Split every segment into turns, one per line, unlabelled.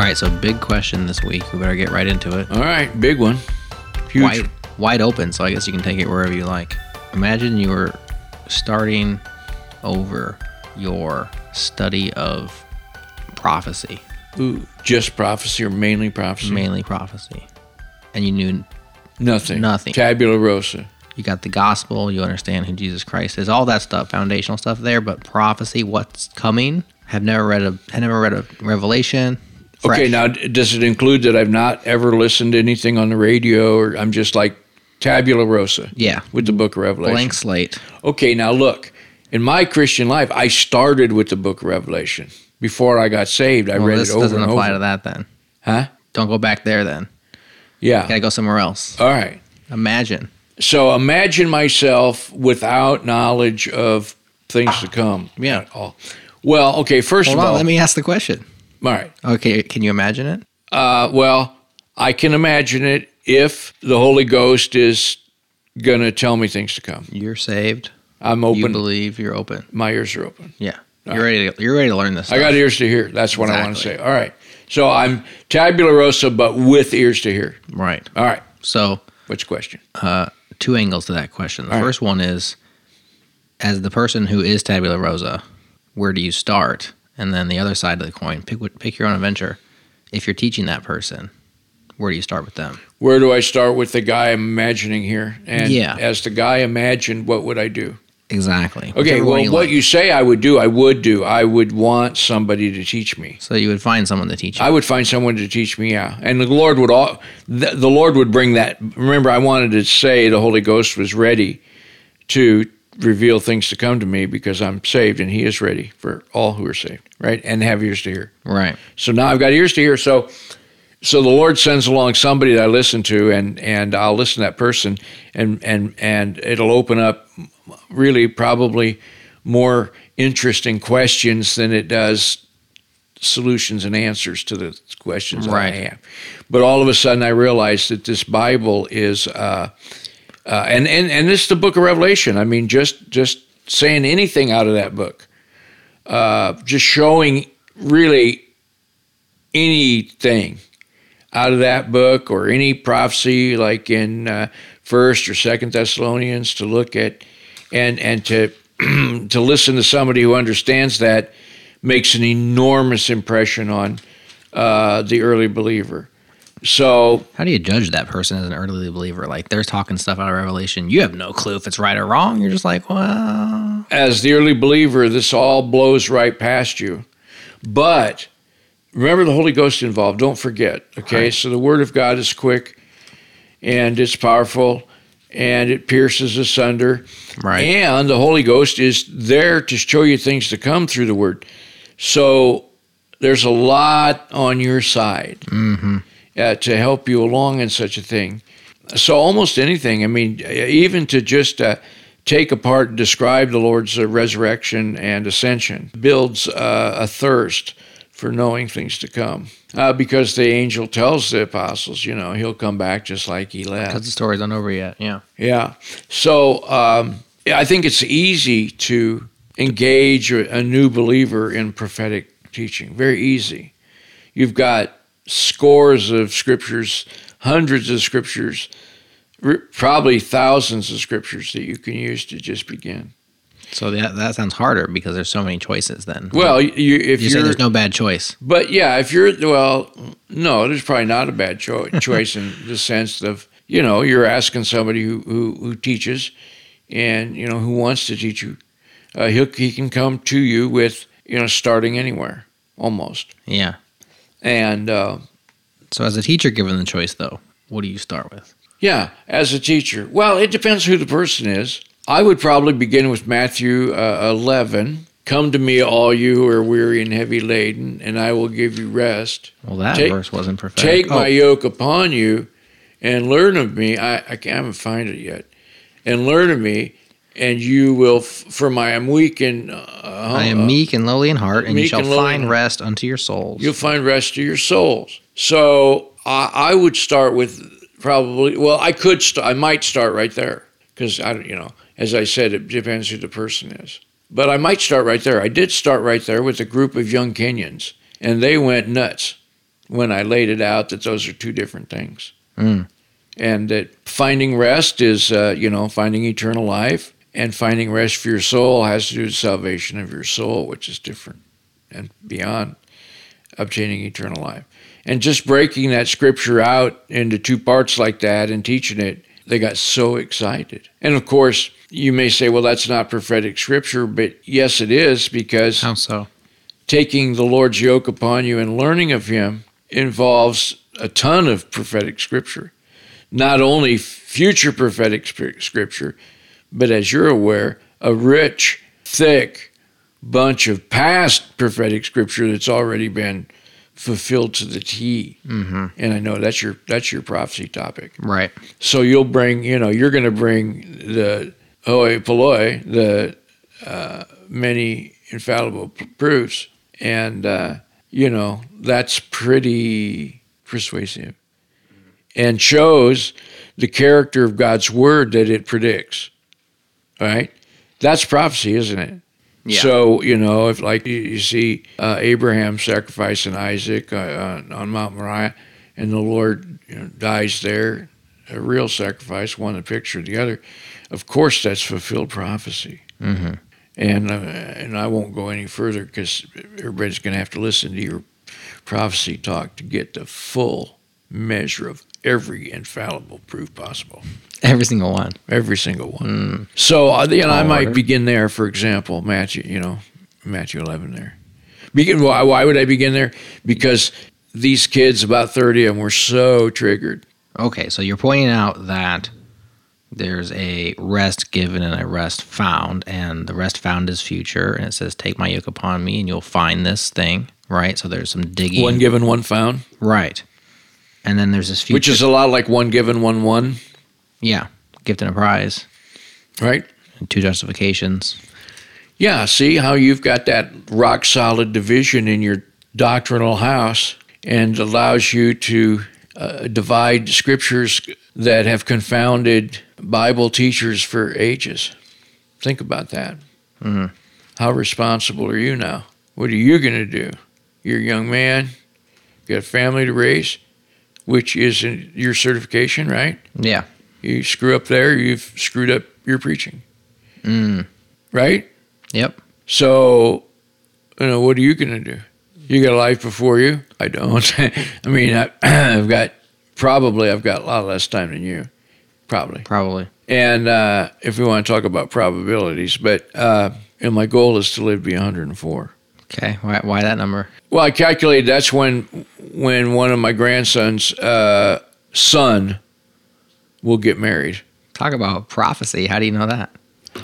All right, so big question this week. We better get right into it.
All right, big one. Huge.
Wide, wide open, so I guess you can take it wherever you like. Imagine you were starting over your study of prophecy,
Ooh, just prophecy or mainly prophecy?
mainly prophecy, and you knew
Nothing.
Nothing.
Tabula rosa.
you got the gospel, you understand who Jesus Christ is, all that stuff, foundational stuff there, but prophecy, what's coming? Have never read a have never read a Revelation.
Okay, now does it include that I've not ever listened to anything on the radio or I'm just like tabula rosa
yeah,
with the book of Revelation?
blank slate.
Okay, now look. In my Christian life, I started with the book of Revelation. Before I got saved, I
Well,
read it over
doesn't
and
apply
over.
to that then.
Huh?
Don't go back there then.
Yeah.
Gotta go somewhere else.
All right.
Imagine.
So imagine myself without knowledge of things to come.
Yeah.
all. Well, okay, first
Hold
of
on,
all,
let me ask the question.
All right.
Okay, can you imagine it?
Uh, well, I can imagine it if the Holy Ghost is going to tell me things to come.
You're saved.
I'm
You
open.
believe you're open.
My ears are open.
Yeah. You're ready to, you're ready to learn this.
I got ears to hear. That's what I want to say. All right. So I'm tabula rosa, but with ears to hear.
Right.
All right.
So,
which question?
uh, two angles to that question. The
All right.
first one is as the person who is tabula rosa, where do you start? And then the other side of the coin, pick pick your own adventure. If you're teaching that person, where do you start with them?
Where do I start with the guy I'm imagining here? And
Yeah.
as the guy imagined, what would I do?
Exactly.
Okay, well,
you
what
like.
you say I would do, I would do. I would want somebody to teach me.
So you would find someone to teach you.
I would find someone to teach me, yeah. And the Lord would all, the, the Lord would bring that. Remember, I wanted to say the Holy Ghost was ready to reveal things to come to me because I'm saved and He is ready for all who are saved, right? And have ears to hear.
right.
So now I've got ears to hear. So, so the Lord sends along somebody that I listen to, and and I'll listen to that person, and and and it'll open up really probably more interesting questions than it does solutions and answers to the questions that I have. But all of a sudden, I realized that this Bible is, uh, uh, and and and this is the Book of Revelation. I mean, just just saying anything out of that book, uh, just showing really anything out of that book or any prophecy like in uh, first or second thessalonians to look at and and to to listen to somebody who understands that makes an enormous impression on uh, the early believer so
How do you judge that person as an early believer? Like they're talking stuff out of Revelation. You have no clue if it's right or wrong. You're just like, well,
as the early believer this all blows right past you but remember the holy ghost involved don't forget okay
Right.
so the word of god is quick and it's powerful and it pierces asunder
right.
And the Holy Ghost is there to show you things to come through the Word. So there's a lot on your side
hmm
uh, to help you along in such a thing. So almost anything. I mean, even to just uh, take apart and describe the Lord's uh, resurrection and ascension builds uh, a thirst for knowing things to come. Uh, because the angel tells the apostles, you know, he'll come back just like he left.
Because the story's not over yet. Yeah.
Yeah. So um, I think it's easy to engage a, a new believer in prophetic teaching. Very easy. You've got scores of scriptures, hundreds of scriptures, probably thousands of scriptures that you can use to just begin.
So that that sounds harder because there's so many choices. Then.
Well, you, if
you say there's no bad choice.
But yeah, if you're well, no, there's probably not a bad cho- choice in the sense of you know you're asking somebody who who, who teaches, and you know who wants to teach you. Uh, he he can come to you with you know starting anywhere almost,
Yeah.
And uh,
So as a teacher, given the choice, though, what do you start with?
yeah, as a teacher, well, it depends who the person is. I would probably begin with Matthew uh, 11. Come to me, all you who are weary and heavy laden, and I will give you rest.
Well, that
Take-
verse wasn't prophetic.
Take
Oh,
my yoke upon you and learn of me. I, I can't- I haven't find it yet. And learn of me, and you will, f- for my, I'm weak and uh,
I am meek and lowly in heart, and you shall
and
find rest unto your souls.
you'll find rest to your souls. So I, I would start with probably, well, I could, st- I might start right there because I you know, as I said, it depends who the person is. But I might start right there. I did start right there with a group of young Kenyans, and they went nuts. when I laid it out that those are two different things.
Mm.
And that finding rest is, uh, you know, finding eternal life, and finding rest for your soul has to do with salvation of your soul, which is different and beyond obtaining eternal life. And just breaking that scripture out into two parts like that and teaching it, they got so excited. And of course, you may say, well, that's not prophetic scripture, but yes, it is because
How so?
taking the Lord's yoke upon you and learning of Him involves a ton of prophetic scripture. Not only future prophetic scripture, but as you're aware, a rich, thick bunch of past prophetic scripture that's already been fulfilled to the T.
Mm-hmm.
And I know that's your that's your prophecy topic.
Right.
So you'll bring, you know, you're going to bring the hoi polloi, the uh, many infallible proofs, and uh, you know that's pretty persuasive, and shows the character of God's word that it predicts. Right, that's prophecy, isn't it?
Yeah.
So you know, if like you, you see uh, Abraham sacrificing Isaac uh, on, on Mount Moriah, and the Lord you know, dies there, a real sacrifice, one a picture of the other. Of course, that's fulfilled prophecy.
Mm-hmm.
And uh, and I won't go any further because everybody's going to have to listen to your prophecy talk to get the full measure of every infallible proof possible.
Every single one.
Every single one.
Mm.
So uh, you know, I might
order.
begin there. For example, Matthew. You know, Matthew eleven there. Begin. Why, why would I begin there? Because these kids, about thirty of them, were so triggered.
Okay, so you're pointing out that there's a rest given and a rest found, and the rest found is future, and it says, "Take my yoke upon me, and you'll find this thing." Right. So there's some digging.
One given, one found,
right. And then there's this future.
which is a lot like one given, one won.
Yeah, gift and a prize,
Right.
and two justifications.
Yeah. See how you've got that rock solid division in your doctrinal house, and allows you to uh, divide scriptures that have confounded Bible teachers for ages. Think about that.
Mhm.
How responsible are you now? What are you going to do? You're a young man, you got a family to raise, which is your certification, right?
Yeah.
You screw up there, you've screwed up your preaching,
Mm.
right?
Yep.
So, you know, what are you going to do? You got a life before you? I don't. I mean, I, I've got probably I've got a lot less time than you, probably.
Probably.
And uh, if we want to talk about probabilities, but uh, and my goal is to live to be 104.
Okay. Why, why that number?
Well, I calculated that's when when one of my grandsons' uh, son will get married.
Talk about prophecy. How do you know that?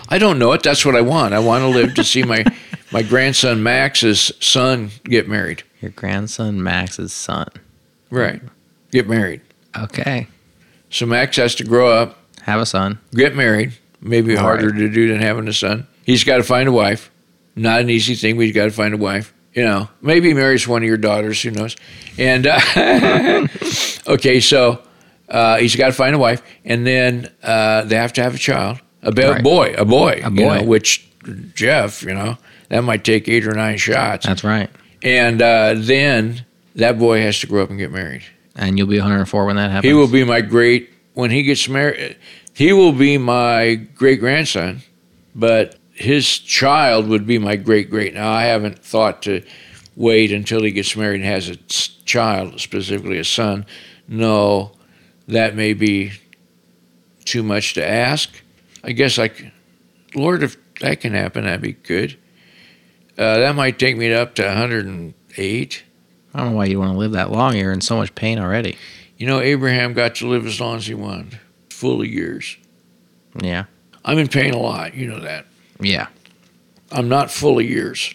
I don't know it. That's what I want. I want to live to see my my grandson Max's son get married.
Your grandson Max's son.
Right. Get married.
Okay.
So Max has to grow up,
Have a son.
get married. Maybe
All
harder
right.
to do than having a son. He's got to find a wife. Not an easy thing, but he's got to find a wife. You know, maybe he marries one of your daughters. Who knows? And uh, okay, so uh, he's got to find a wife, and then uh, they have to have a child, a
Right.
boy, a boy,
A
you know,
boy.
which Jeff, you know, that might take eight or nine shots,
That's right.
and uh, then that boy has to grow up and get married.
And you'll be 104 when that happens.
He will be my great when he gets married. He will be my great grandson, but his child would be my great great. Now I haven't thought to wait until he gets married and has a child, specifically a son. No, that may be too much to ask. I guess I, Lord, if that can happen, that'd be good. Uh, that might take me up to 108.
I don't know why you want to live that long. You're in so much pain already.
You know, Abraham got to live as long as he wanted, full of years.
Yeah.
I'm in pain a lot. You know that.
Yeah.
I'm not full of years.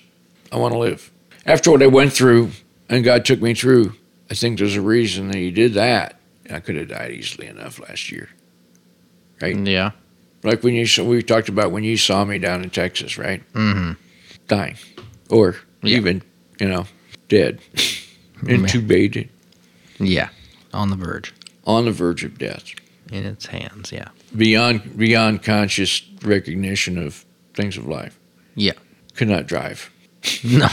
I want to live. After what I went through and God took me through, I think there's a reason that He did that. I could have died easily enough last year. Right.
Yeah.
Like when you saw, we talked about when you saw me down in Texas, right?
Mm-hmm.
Dying. Or
Yeah.
even, you know, dead, intubated,
Yeah. On the verge.
on the verge of death,
In its hands. Yeah.
beyond beyond conscious recognition of things of life.
Yeah.
Could not drive.
No.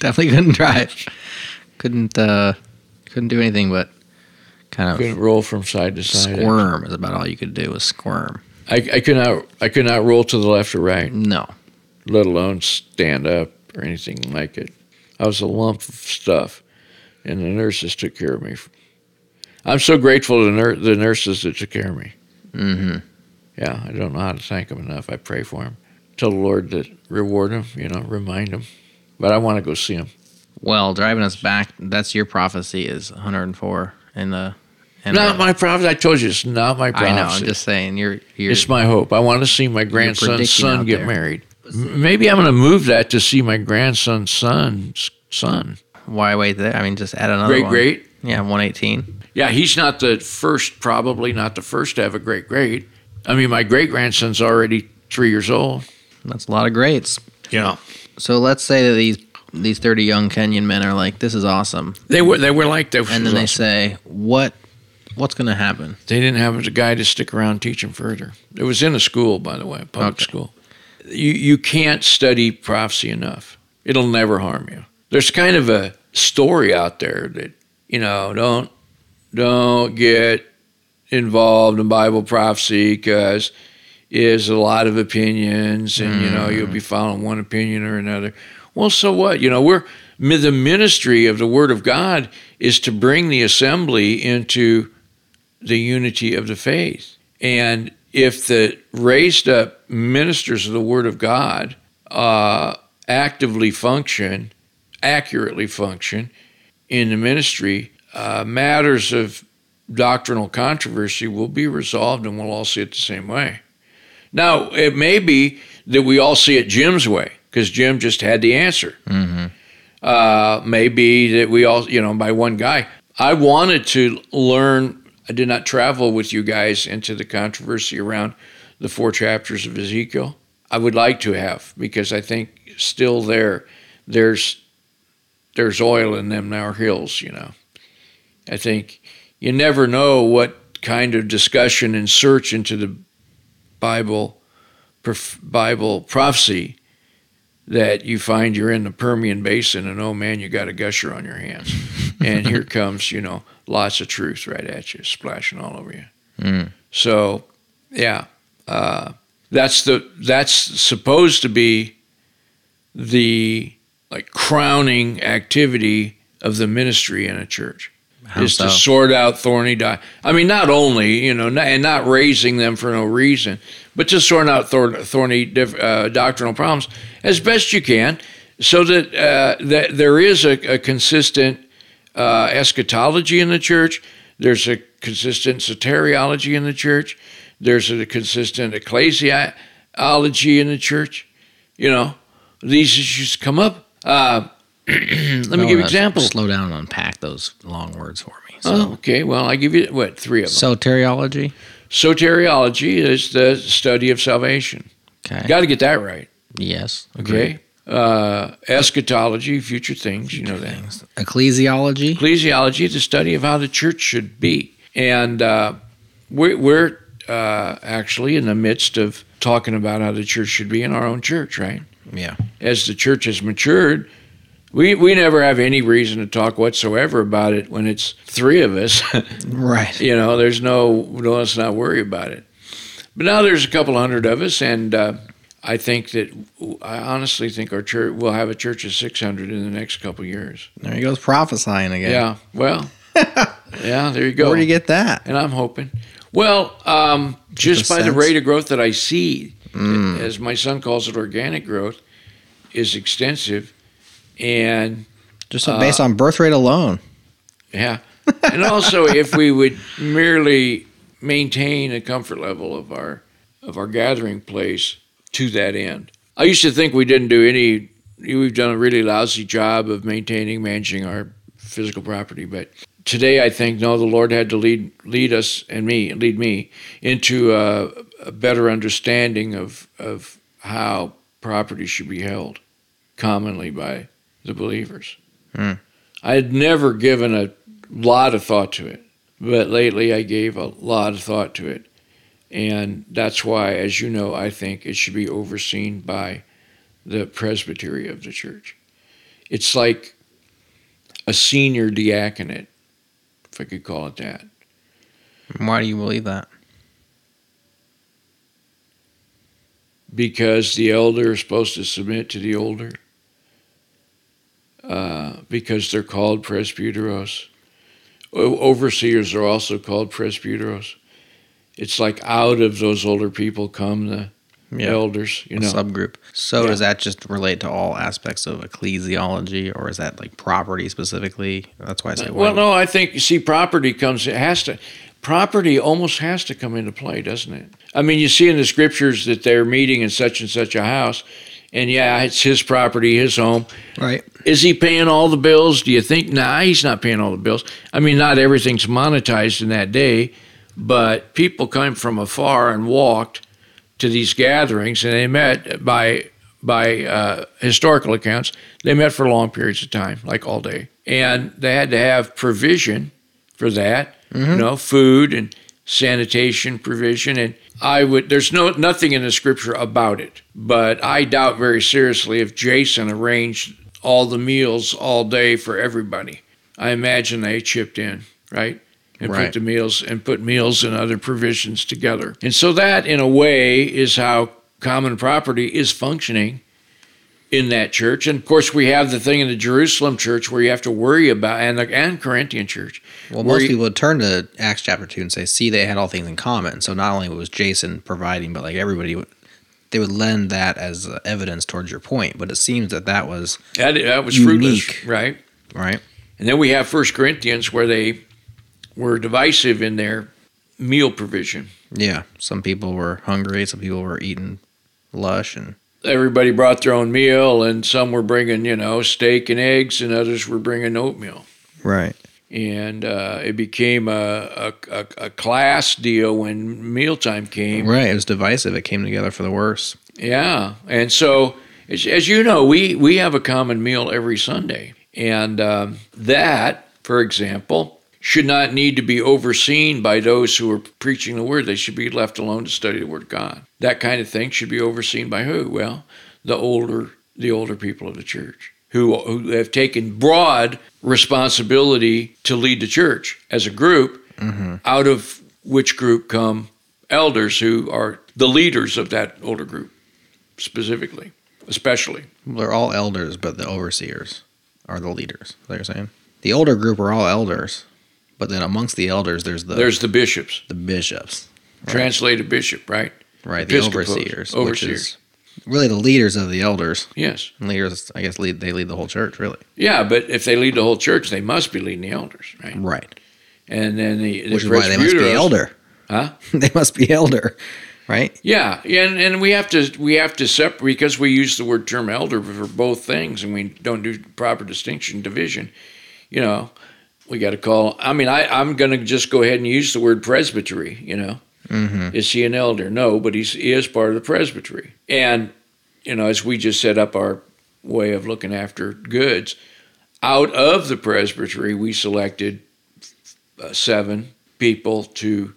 Definitely couldn't drive. Couldn't uh Couldn't do anything but kind of
Couldn't roll from side to side.
squirm. Is about all you could do was squirm.
I, I could not I could not roll to the left or right,
No.
let alone stand up or anything like it. I was a lump of stuff, and the nurses took care of me. I'm so grateful to the, nur- the nurses that took care of me.
Mm-hmm.
Yeah, I don't know how to thank them enough. I pray for them. Tell the Lord to reward them, you know, remind them. But I want to go see them.
Well, driving us back, that's your prophecy is 104 in the. And
Not uh, my problem. I told you it's not my problem.
I know. I'm just saying. You're. you're
It's my hope. I want to see my grandson's son get
there.
married. Maybe I'm going to move that to see my grandson's son's son.
why wait there? I mean, just add another
Great,
one.
great.
Yeah, 118.
Yeah, he's not the first, probably not the first to have a great great. I mean, my great grandson's already three years old.
That's a lot of greats.
Yeah,
So let's say that these these 30 young Kenyan men are like, "This is awesome,"
they were they were like that.
and then they say, "What? What's going to happen?"
They didn't have a guy to stick around teaching further. It was in a school, by the way, public
Okay.
school. You you can't study prophecy enough. It'll never harm you. There's kind of a story out there that you know don't don't get involved in Bible prophecy because is a lot of opinions, and you know you'll be mm. following one opinion or another. Well, so what? You know we're the ministry of the Word of God is to bring the assembly into the unity of the faith. And if the raised up ministers of the Word of God uh, actively function, accurately function in the ministry, uh, matters of doctrinal controversy will be resolved and we'll all see it the same way. Now, it may be that we all see it Jim's way because Jim just had the answer.
Mm-hmm.
Uh, maybe that we all, you know, by one guy. I wanted to learn. I did not travel with you guys into the controversy around the four chapters of Ezekiel. I would like to have because I think still there, there's there's oil in them now hills. You know, I think you never know what kind of discussion and search into the Bible, Bible prophecy that you find you're in the Permian Basin and oh man, you got a gusher on your hands. and here comes, you know, lots of truth right at you, splashing all over you.
Mm.
So, yeah, uh, that's the that's supposed to be the like crowning activity of the ministry in a church
How
is
so?
to sort out thorny di I mean, not only you know, not, and not raising them for no reason, but just sorting out thor- thorny diff- uh, doctrinal problems as best you can, so that uh, that there is a, a consistent uh, eschatology in the church. There's a consistent soteriology in the church. There's a consistent ecclesiology in the church. You know, these issues come up. Uh, let me give you
uh,
examples.
Slow down and unpack those long words for me. So,
Oh, okay. Well, I give you what three of them.
soteriology.
Soteriology is the study of salvation.
Okay.
Got to get that right.
yes.
Okay. Uh, eschatology, future things. You know that.
Things. Ecclesiology.
Ecclesiology, is the study of how the church should be, and uh, we're, we're uh, actually in the midst of talking about how the church should be in our own church, right?
Yeah.
As the church has matured, we we never have any reason to talk whatsoever about it when it's three of us.
Right.
You know, there's no, no, let's not worry about it. But now there's a couple hundred of us, and uh, I think that I honestly think our church will have a church of 600 in the next couple years.
There he goes prophesying again.
Yeah, well, yeah, there you go.
Where do you get that?
And I'm hoping. Well, um, just by the rate of growth that I see,
Mm.
as my son calls it, organic growth, is extensive, and
Just uh, based on birth rate alone.
Yeah. And also if we would merely maintain a comfort level of our of our gathering place to that end. I used to think we didn't do any we've done a really lousy job of maintaining, managing our physical property, but today I think no, the Lord had to lead lead us and me, lead me into a, a better understanding of of how property should be held commonly by the believers.
Hmm.
I had never given a lot of thought to it, but lately I gave a lot of thought to it. And that's why, as you know, I think it should be overseen by the presbytery of the church. It's like a senior diaconate if I could call it that.
Why do you believe that?
Because the elder is supposed to submit to the older. Uh, because they're called presbyteros. Overseers are also called presbyteros. It's like out of those older people come the elders, you
a
know.
subgroup. So
Yeah.
does that just relate to all aspects of ecclesiology, or is that like property specifically? That's why I say.
Well,
why-
no, I think see property comes. It has to. Property almost has to come into play, doesn't it? I mean, you see in the scriptures that they're meeting in such and such a house, and yeah, it's his property, his home.
Right.
Is he paying all the bills? Do you think? Nah, he's not paying all the bills. I mean, not everything's monetized in that day, but people came from afar and walked to these gatherings, and they met by by uh, historical accounts. They met for long periods of time, like all day, and they had to have provision for that. You know, food and sanitation provision, and I would. There's no nothing in the scripture about it, but I doubt very seriously if Jason arranged all the meals all day for everybody. I imagine they chipped in, right? And
Right.
put the meals and put meals and other provisions together. And so that in a way is how common property is functioning in that church. And of course we have the thing in the Jerusalem church where you have to worry about and the and Corinthian church.
Well, most
you-
people would turn to Acts chapter two and say, "See, they had all things in common." So not only was Jason providing, but like everybody, would, they would lend that as uh, evidence towards your point. But it seems that that was
that, that was
Unique.
fruitless, right?
right.
And then we have First Corinthians where they were divisive in their meal provision.
Yeah, some people were hungry, some people were eating lush, and
Everybody brought their own meal, and some were bringing, you know, steak and eggs, and others were bringing oatmeal.
right.
And uh, it became a, a, a, class deal when mealtime came.
Right. It was divisive. It came together for the worse.
Yeah, and so as, as you know, we we have a common meal every Sunday, and um, that, for example, should not need to be overseen by those who are preaching the word. They should be left alone to study the word of God. That kind of thing should be overseen by who? Well, the older the older people of the church who who have taken broad responsibility to lead the church as a group, mm-hmm. out of which group come elders who are the leaders of that older group specifically, especially.
They're all elders, but the overseers are the leaders. They're saying the older group are all elders, but then amongst the elders, there's the
There's the bishops,
the bishops,
translated bishop, right?
right? The overseers, which
overseers.
is really the leaders of the elders.
Yes.
And leaders, I guess, lead they lead the whole church, really.
Yeah, but if they lead the whole church, they must be leading the elders, right?
Right.
And then the, the
Which is why they must be elder.
Huh?
they must be elder, right?
Yeah, and and we have to we have to separate because we use the word term elder for both things, and we don't do proper distinction division. You know, we got to call. I mean, I I'm going to just go ahead and use the word presbytery. You know,
Mm-hmm.
is he an elder? No, but he's he is part of the presbytery. And you know, as we just set up our way of looking after goods, out of the presbytery, we selected uh, seven people to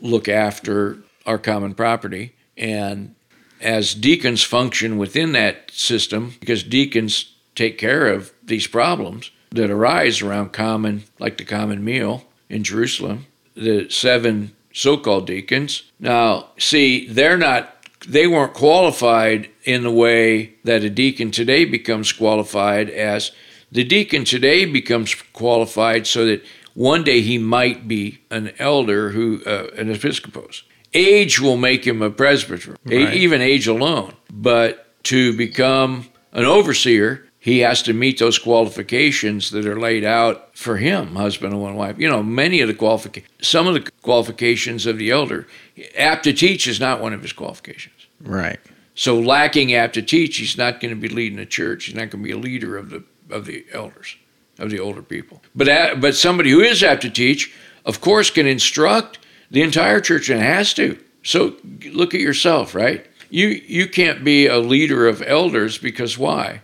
look after our common property. And as deacons function within that system, because deacons take care of these problems that arise around common, like the common meal in Jerusalem, the seven so called deacons. Now, see, they're not. They weren't qualified in the way that a deacon today becomes qualified as the deacon today becomes qualified so that one day he might be an elder who uh, an episcopos. Age will make him a presbyter,
Right.
even age alone. But to become an overseer, he has to meet those qualifications that are laid out for him, husband and one wife. You know, many of the qualifications, some of the qualifications of the elder. Apt to teach is not one of his qualifications.
Right.
So lacking apt to teach, he's not going to be leading the church. He's not going to be a leader of the of the elders, of the older people. But but somebody who is apt to teach, of course, can instruct the entire church and has to. So look at yourself, right? You you can't be a leader of elders because why?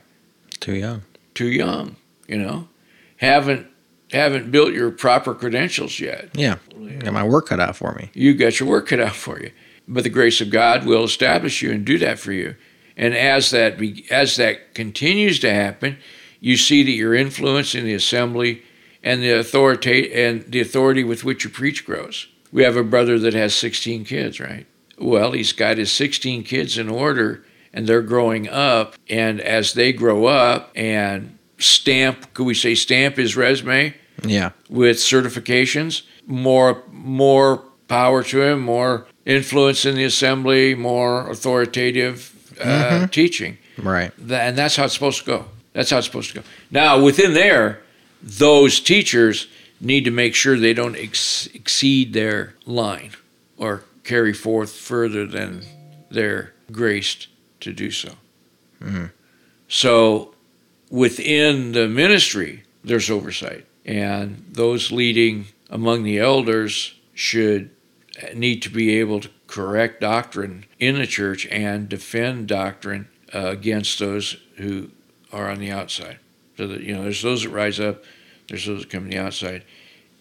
Too young.
Too young, you know. Haven't haven't built your proper credentials yet.
Yeah. Got my work cut out for me.
you got your work cut out for you. But the grace of God will establish you and do that for you. And as that be, as that continues to happen, you see that your influence in the assembly and the authority and the authority with which you preach grows. We have a brother that has 16 kids, right? Well, he's got his 16 kids in order and they're growing up and as they grow up and stamp, could we say stamp his resume
Yeah.
with certifications, more more power to him, more influence in the assembly, more authoritative uh, teaching.
Right.
And that's how it's supposed to go. That's how it's supposed to go. Now, within there, those teachers need to make sure they don't ex- exceed their line or carry forth further than they're graced to do so. So, within the ministry, there's oversight, and those leading among the elders should need to be able to correct doctrine in the church and defend doctrine uh, against those who are on the outside. So that you know, there's those that rise up, there's those that come from the outside,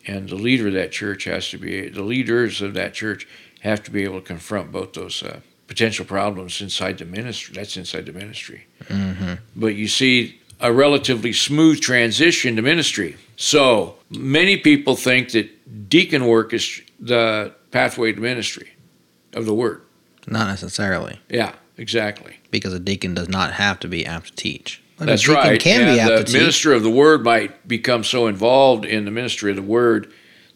and the leader of that church has to be the leaders of that church have to be able to confront both those uh, potential problems inside the ministry. That's inside the ministry. Mm-hmm. But you see a relatively smooth transition to ministry. So many people think that deacon work is the pathway to ministry of the word.
Not necessarily,
Yeah, exactly.
because a deacon does not have to be apt to teach.
That's right.
Can
and
be apt
the
to teach.
minister of the word might become so involved in the ministry of the word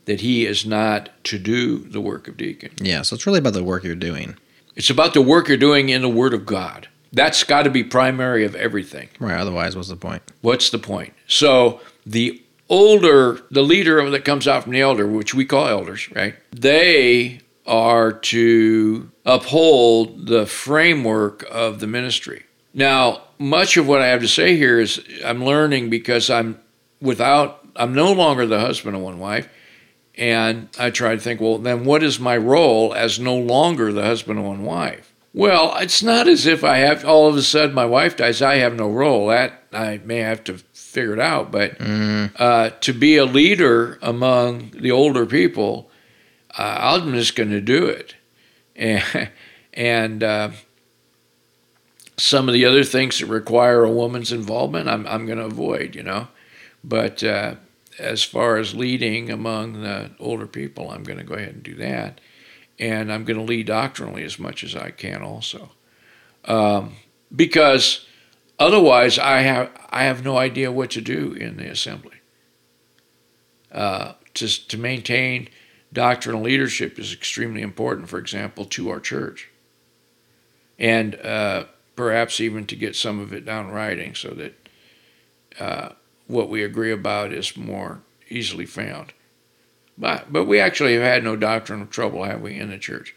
that he is not to do the work of deacon.
Yeah. So it's really about the work you're doing.
It's about the work you're doing in the word of God. That's got to be primary of everything.
Right. Otherwise, what's the point?
What's the point? So the older, the leader that comes out from the elder, which we call elders, right? They are to uphold the framework of the ministry. Now, much of what I have to say here is I'm learning because I'm without, I'm no longer the husband of one wife. And I try to think, well, then what is my role as no longer the husband and wife? Well, it's not as if I have all of a sudden my wife dies, I have no role. That I may have to figure it out. But uh, to be a leader among the older people, uh, I'm just going to do it. And, and uh, some of the other things that require a woman's involvement, I'm, I'm going to avoid, you know. But uh, as far as leading among the older people, I'm going to go ahead and do that. And I'm going to lead doctrinally as much as I can also. Um, because otherwise, I have, I have no idea what to do in the assembly. Uh, to, to maintain doctrinal leadership is extremely important, for example, to our church. And uh, perhaps even to get some of it down writing so that uh, what we agree about is more easily found. But but we actually have had no doctrinal trouble, have we, in the church?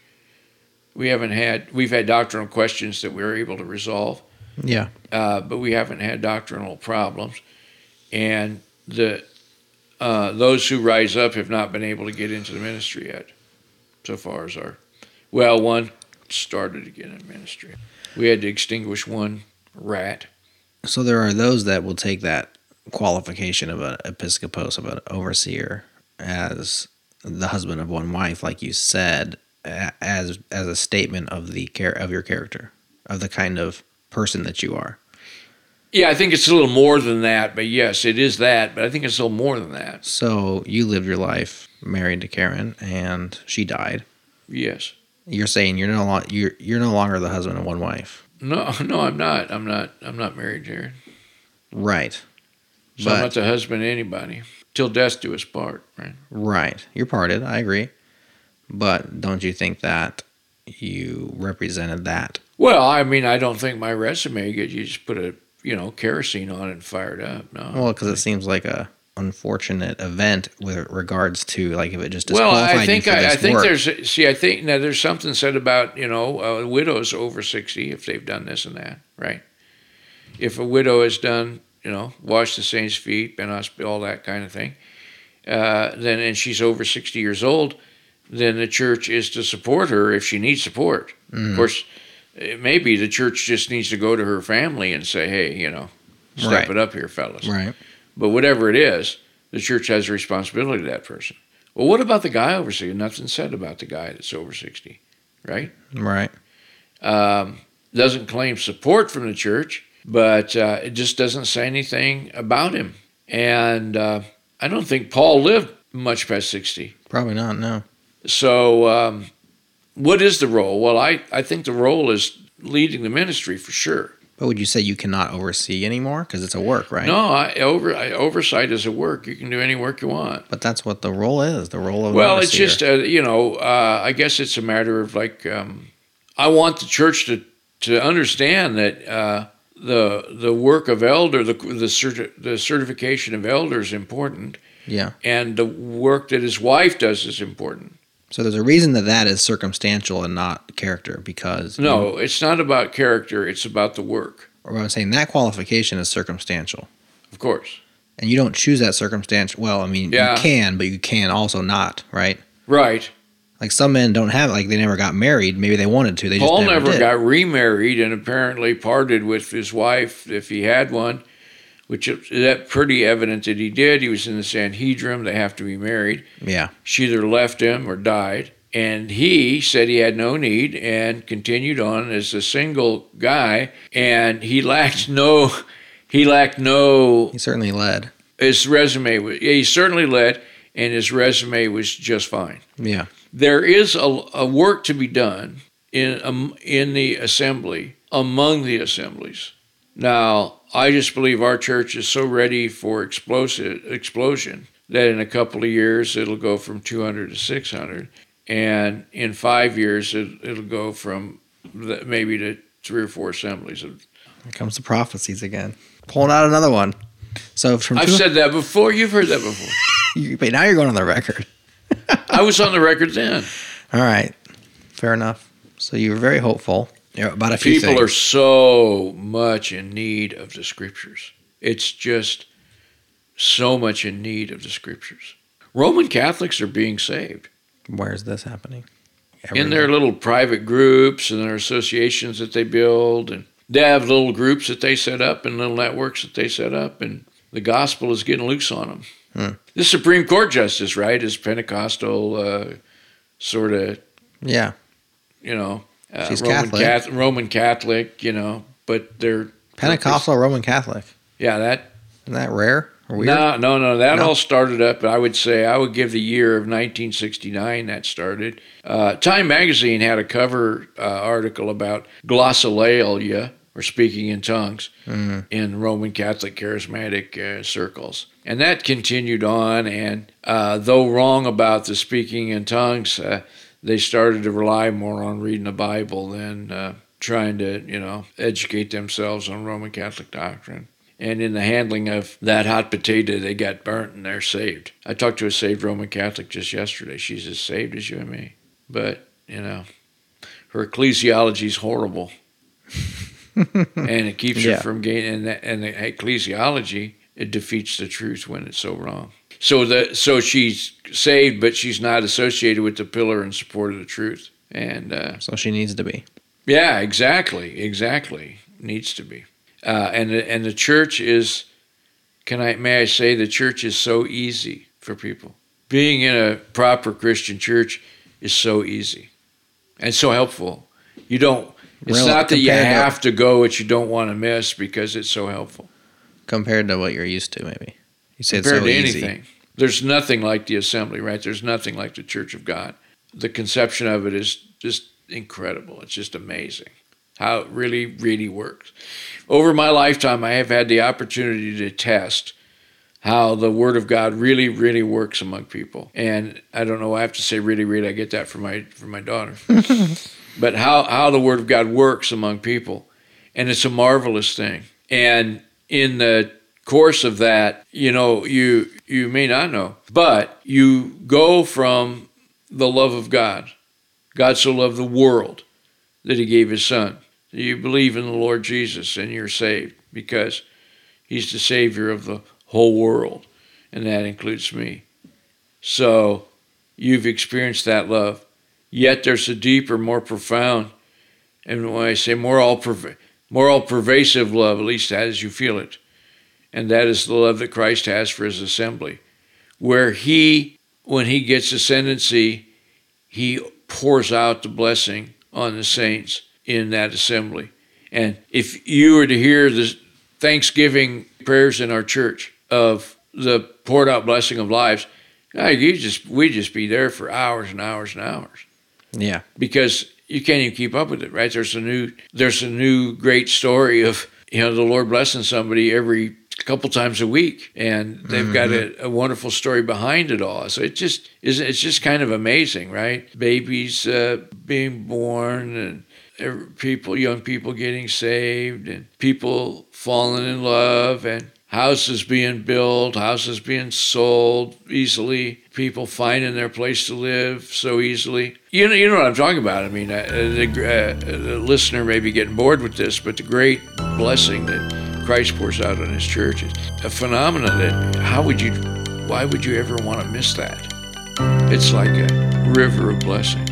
We haven't had we've had doctrinal questions that we were able to resolve,
Yeah.
uh, but we haven't had doctrinal problems. And the uh, those who rise up have not been able to get into the ministry yet, so far as our well, one started to get in ministry. We had to extinguish one rat.
So there are those that will take that qualification of an episcopos, of an overseer, as the husband of one wife, like you said, as as a statement of the care of your character, of the kind of person that you are.
Yeah, I think it's a little more than that, but yes, it is that. But I think it's a little more than that.
So you lived your life married to Karen, and she died.
Yes.
You're saying you're no lo- you're you're no longer the husband of one wife,
No, no, I'm not. I'm not. I'm not married, Jared.
right?
So I'm not the husband of anybody till death do us part. Right.
Right. You're parted. I agree. But don't you think that you represented that?
Well, I mean, I don't think my resume gets you just put a you know kerosene on it and fire it up. No.
Well, because it seems like a unfortunate event with regards to like if it just
Well, I think I, I think
work.
there's see I think now there's something said about you know uh, widows over sixty if they've done this and that right. If a widow has done you know wash the saints' feet, hospital, all that kind of thing, uh, then and she's over sixty years old, then the church is to support her if she needs support.
Mm.
Of course, maybe the church just needs to go to her family and say, hey, you know, step
Right.
it up here, fellas.
right.
But whatever it is, the church has a responsibility to that person. Well, what about the guy over 60? Nothing said about the guy that's over 60, right?
Right.
Um, doesn't claim support from the church, but uh, it just doesn't say anything about him. And uh, I don't think Paul lived much past 60.
Probably not. No.
So, um, what is the role? Well, I, I think the role is leading the ministry for sure.
But would you say you cannot oversee anymore because it's a work, right?
No, I, over I, oversight is a work. You can do any work you want.
But that's what the role is. The role of
Well, it's just uh, you know, uh, I guess it's a matter of like um, I want the church to to understand that uh, the the work of elder, the the, certi- the certification of elder is important,
yeah.
and the work that his wife does is important.
So there's a reason that that is circumstantial and not character because
No, it's not about character; it's about the work.
or I'm saying that qualification is circumstantial,
Of course,
and you don't choose that circumstance. Well, I mean,
Yeah.
you can, but you can also not, right?
right.
Like some men don't have it. like they never got married. Maybe they wanted to. They
Paul
just never,
never got remarried, and apparently parted with his wife if he had one, which is that pretty evident that he did. He was in the Sanhedrin; they have to be married.
Yeah.
She either left him or died. And he said he had no need and continued on as a single guy. And he lacked no, he lacked no.
He certainly led.
His resume was he certainly led, and his resume was just fine.
Yeah.
There is a, a work to be done in um, in the assembly among the assemblies. Now, I just believe our church is so ready for explosive explosion that in a couple of years it'll go from 200 to 600, and in five years it, it'll go from the- maybe to three or four assemblies.
Here comes the prophecies again. Pulling out another one. So from
I've
two,
said that before. You've heard that before.
you, but now you're going on the record.
I was on the record then.
All right. Fair enough. So you were very hopeful Yeah, about a few
People
things.
are so much in need of the scriptures. It's just so much in need of the scriptures. Roman Catholics are being saved
Where's this happening?
in their little private groups and their associations that they build, and they have little groups that they set up and little networks that they set up, and the gospel is getting loose on them.
Hmm.
The Supreme Court justice, right, is Pentecostal, uh, sort of
Yeah.
you know, uh,
She's
Roman
Catholic.
Cath- Roman Catholic, you know, but they're
Pentecostal Roman Catholic.
Yeah, that
Isn't that rare or weird?
no, no, no. That
No?
all started up. I would say I would give the year of 1969 that started. Uh, Time magazine had a cover uh, article about glossolalia or speaking in tongues
Mhm.
in Roman Catholic charismatic uh, circles, and that continued on. And uh, though wrong about the speaking in tongues, uh, they started to rely more on reading the Bible than uh, trying to, you know, educate themselves on Roman Catholic doctrine. And in the handling of that hot potato, they got burnt and they're saved. I talked to a saved Roman Catholic just yesterday. She's as saved as you and me. But, you know, her ecclesiology is horrible. and it keeps
Yeah.
her from gaining, and, that, and the ecclesiology, it defeats the truth when it's so wrong. So the so she's saved, but she's not associated with the pillar and support of the truth. And uh,
So she needs to be.
yeah, exactly, exactly. Needs to be. Uh, and the, and the church is, can I may I say the church is so easy for people. Being in a proper Christian church is so easy, and so helpful. You don't. It's
Rel-
not that you
compared to-
have to go what you don't want to miss because it's so helpful.
compared to what you're used to, maybe. You say it's so
to
easy.
anything. There's nothing like the assembly, right? There's nothing like the Church of God. The conception of it is just incredible. It's just amazing how it really, really works. Over my lifetime, I have had the opportunity to test how the Word of God really, really works among people. And I don't know, I have to say really, really, I get that from my from my daughter. but how, how the Word of God works among people. And it's a marvelous thing. And in the course of that, you know, you you may not know, but you go from the love of God. God so loved the world that he gave his son. You believe in the Lord Jesus and you're saved because he's the savior of the whole world and that includes me. So you've experienced that love. Yet there's a deeper, more profound, and when I say more all more all pervasive love, at least as you feel it, and that is the love that Christ has for his assembly, where he, when he gets ascendancy, he pours out the blessing on the saints in that assembly. And if you were to hear the Thanksgiving prayers in our church of the poured out blessing of lives, you just we'd just be there for hours and hours and hours
Yeah.
because you can't even keep up with it, right? There's a new there's a new great story of you know the Lord blessing somebody every couple times a week, and they've got a, a wonderful story behind it all. So it just is it's just kind of amazing, right? Babies uh, being born and. People, young people getting saved, and people falling in love, and houses being built, houses being sold easily, people finding their place to live so easily. You know, you know what I'm talking about. I mean, uh, the, uh, the listener may be getting bored with this, but the great blessing that Christ pours out on His church is a phenomenon that how would you, why would you ever want to miss that? It's like a river of blessing.